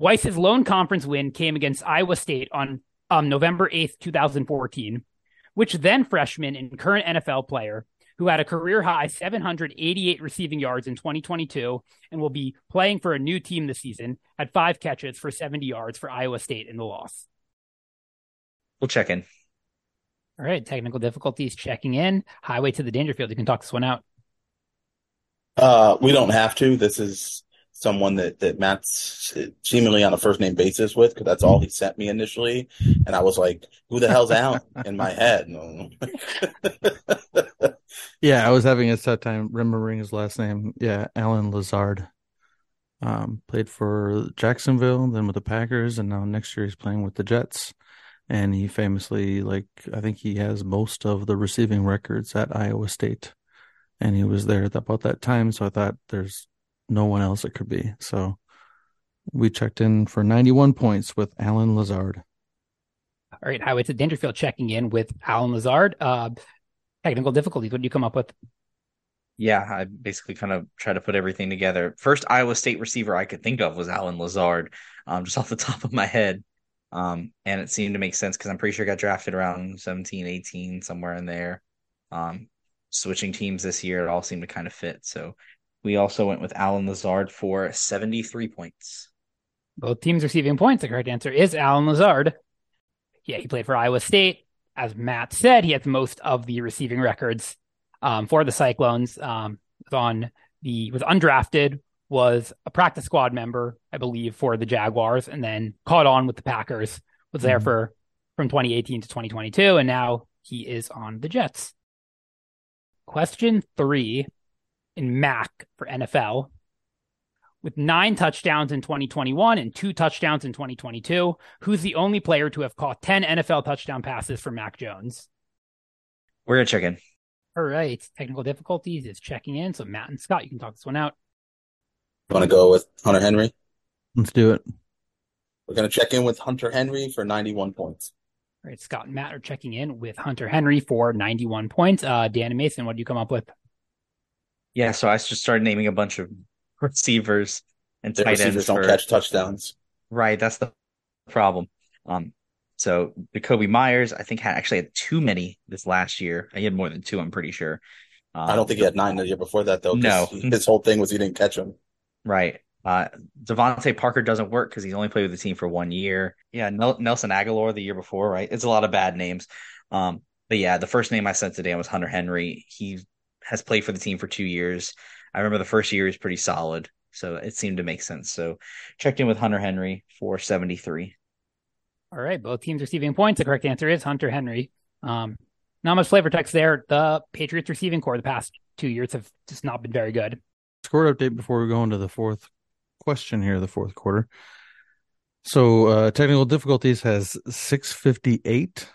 Weis's lone conference win came against Iowa State on um, November 8th, 2014, which then freshman and current NFL player who had a career high 788 receiving yards in 2022 and will be playing for a new team this season, had five catches for 70 yards for Iowa State in the loss. We'll check in. All right, technical difficulties checking in. Highway to the Dangerfield. You can talk this one out. Uh, we don't have to. This is someone that, that Matt's seemingly on a first name basis with because that's all he sent me initially. And I was like, who the hell's Allen in my head? Yeah, I was having a tough time remembering his last name. Yeah, Allen Lazard. Um, played for Jacksonville, then with the Packers, and now next year he's playing with the Jets. And he famously, like, I think he has most of the receiving records at Iowa State. And he was there at about that time, so I thought there's no one else it could be. So we checked in for 91 points with Allen Lazard. All right, to the Dangerfield checking in with Allen Lazard. Uh, technical difficulties. What did you come up with? Yeah, I basically kind of try to put everything together. First Iowa State receiver I could think of was Allen Lazard, um, just off the top of my head. Um, and it seemed to make sense because I'm pretty sure he got drafted around 17, 18, somewhere in there. Um, switching teams this year, it all seemed to kind of fit. So we also went with Allen Lazard for 73 points. Both teams receiving points. The correct answer is Allen Lazard. Yeah, he played for Iowa State. As Matt said, he had most of the receiving records um, for the Cyclones. Um, on the was undrafted, was a practice squad member, I believe, for the Jaguars, and then caught on with the Packers. Was there mm-hmm. for from 2018 to 2022, and now he is on the Jets. Question three in MAC for NFL. With nine touchdowns in 2021 and two touchdowns in 2022, who's the only player to have caught 10 NFL touchdown passes for Mac Jones? We're going to check in. All right. Technical difficulties is checking in. So, Matt and Scott, you can talk this one out. You want to go with Hunter Henry? Let's do it. We're going to check in with Hunter Henry for 91 points. All right. Scott and Matt are checking in with Hunter Henry for 91 points. Uh, Dan and Mason, what do you come up with? Yeah. So, I just started naming a bunch of receivers and tight receivers ends don't for, catch touchdowns. Right, that's the problem. Um, so Jakobi Myers, I think had actually had too many this last year. He had more than two, I'm pretty sure. Um, I don't think he had nine the year before that though. No, his whole thing was he didn't catch them. Right. Uh, DeVante Parker doesn't work because he's only played with the team for one year. Yeah, Nelson Agholor the year before, right? It's a lot of bad names. Um, but yeah, the first name I sent today was Hunter Henry. He has played for the team for two years. I remember the first year is pretty solid, so it seemed to make sense. So checked in with Hunter Henry for 73. All right, both teams receiving points. The correct answer is Hunter Henry. Um, not much flavor text there. The Patriots receiving core the past two years have just not been very good. Score update before we go into the fourth question here, the fourth quarter. So uh, technical difficulties has 658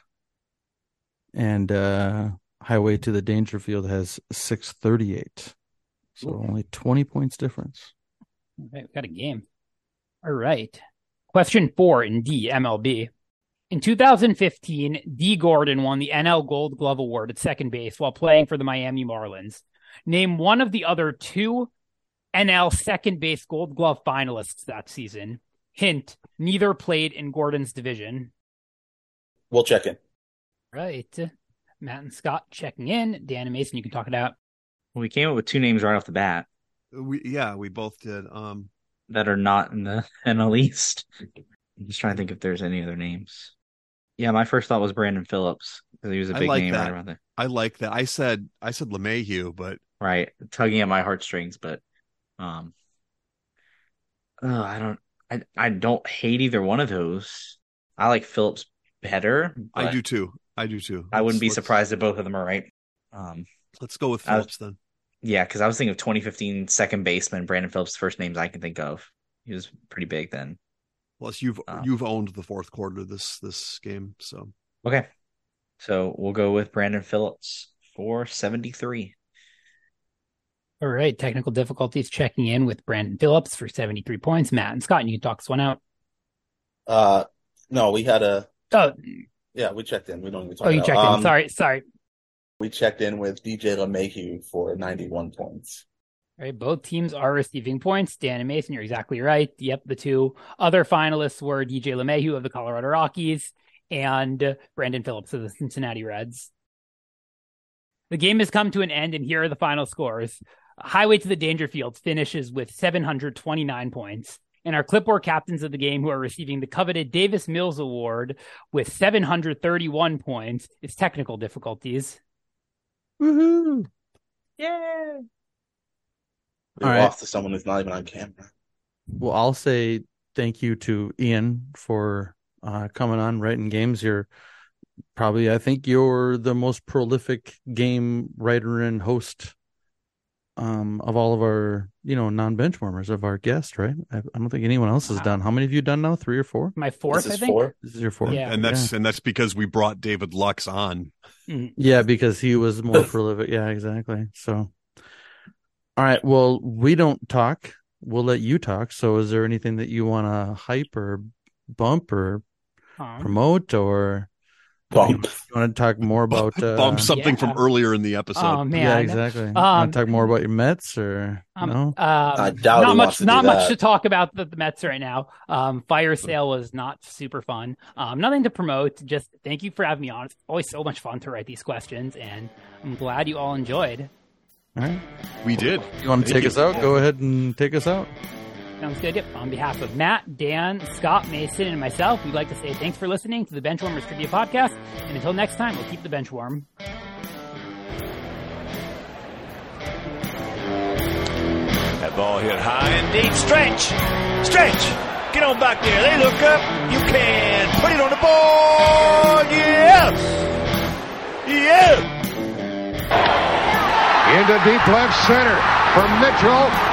and uh, highway to the danger field has 638. So Ooh. only 20 points difference. Okay, we got a game. All right. Question four in D, MLB. In 2015, Dee Gordon won the NL Gold Glove Award at second base while playing for the Miami Marlins. Name one of the other two NL second base Gold Glove finalists that season. Hint: neither played in Gordon's division. We'll check in. Right. Matt and Scott checking in. Dan and Mason, you can talk it out. We came up with two names right off the bat. We yeah, we both did. Um, that are not in the NL East. I'm just trying to think if there's any other names. Yeah, my first thought was Brandon Phillips because he was a big like name that. right around there. I like that. I said I said LeMahieu, but right, tugging at my heartstrings, but um, oh, I don't, I I don't hate either one of those. I like Phillips better. I do too. I do too. I wouldn't be surprised if both of them are right. Um, let's go with Phillips then. Yeah, because I was thinking of 2015 second baseman Brandon Phillips. First names I can think of. He was pretty big then. Plus, you've um, you've owned the fourth quarter this this game, so okay. So we'll go with Brandon Phillips for 73. All right, technical difficulties checking in with Brandon Phillips for 73 points. Matt and Scott, you can talk this one out. Uh, no, we had a. Oh, yeah, we checked in. We don't even talk. Oh, you checked um, in. Sorry, sorry we checked in with DJ LeMahieu for 91 points. All right, both teams are receiving points. Dan and Mason, you're exactly right. Yep, the two other finalists were DJ LeMahieu of the Colorado Rockies and Brandon Phillips of the Cincinnati Reds. The game has come to an end, and here are the final scores. Highway to the Danger Field finishes with 729 points. And our clipboard captains of the game, who are receiving the coveted Davis Mills Award with 731 points, is technical difficulties. Woohoo! Yeah. We All lost right. to someone who's not even on camera. Well, I'll say thank you to Ian for uh, coming on, writing games. You're probably, I think, you're the most prolific game writer and host um, of all of our, you know, non benchwarmers of our guests, right? I, I, don't think anyone else has wow. done. How many have you done now? Three or four? My fourth, this I think. Four. This is your fourth. Yeah, and that's yeah. and that's because we brought David Lux on. Mm-hmm. Yeah, because he was more prolific. Yeah, exactly. So, all right. Well, we don't talk. We'll let you talk. So, is there anything that you want to hype or bump or promote or Bump. You want to talk more about uh, Bump something yeah. from earlier in the episode. Oh man, Yeah, exactly. you Um, want to talk more about your Mets or Um, no? uh, I doubt not much. to not much to talk about the, the Mets right now. Um, fire sale was not super fun. Um, nothing to promote. Just thank you for having me on. It's always so much fun to write these questions, and I'm glad you all enjoyed. All right. We did. You want to Thank take you. us out? Go ahead and take us out. Sounds good. Yep. On behalf of Matt, Dan, Scott, Mason, and myself, we'd like to say thanks for listening to the Benchwarmers Trivia Podcast. And until next time, we'll keep the bench warm. That ball hit high and deep. Stretch! Stretch! Get on back there. They look up. You can put it on the board. Yes! Yes! Into deep left center for Mitchell.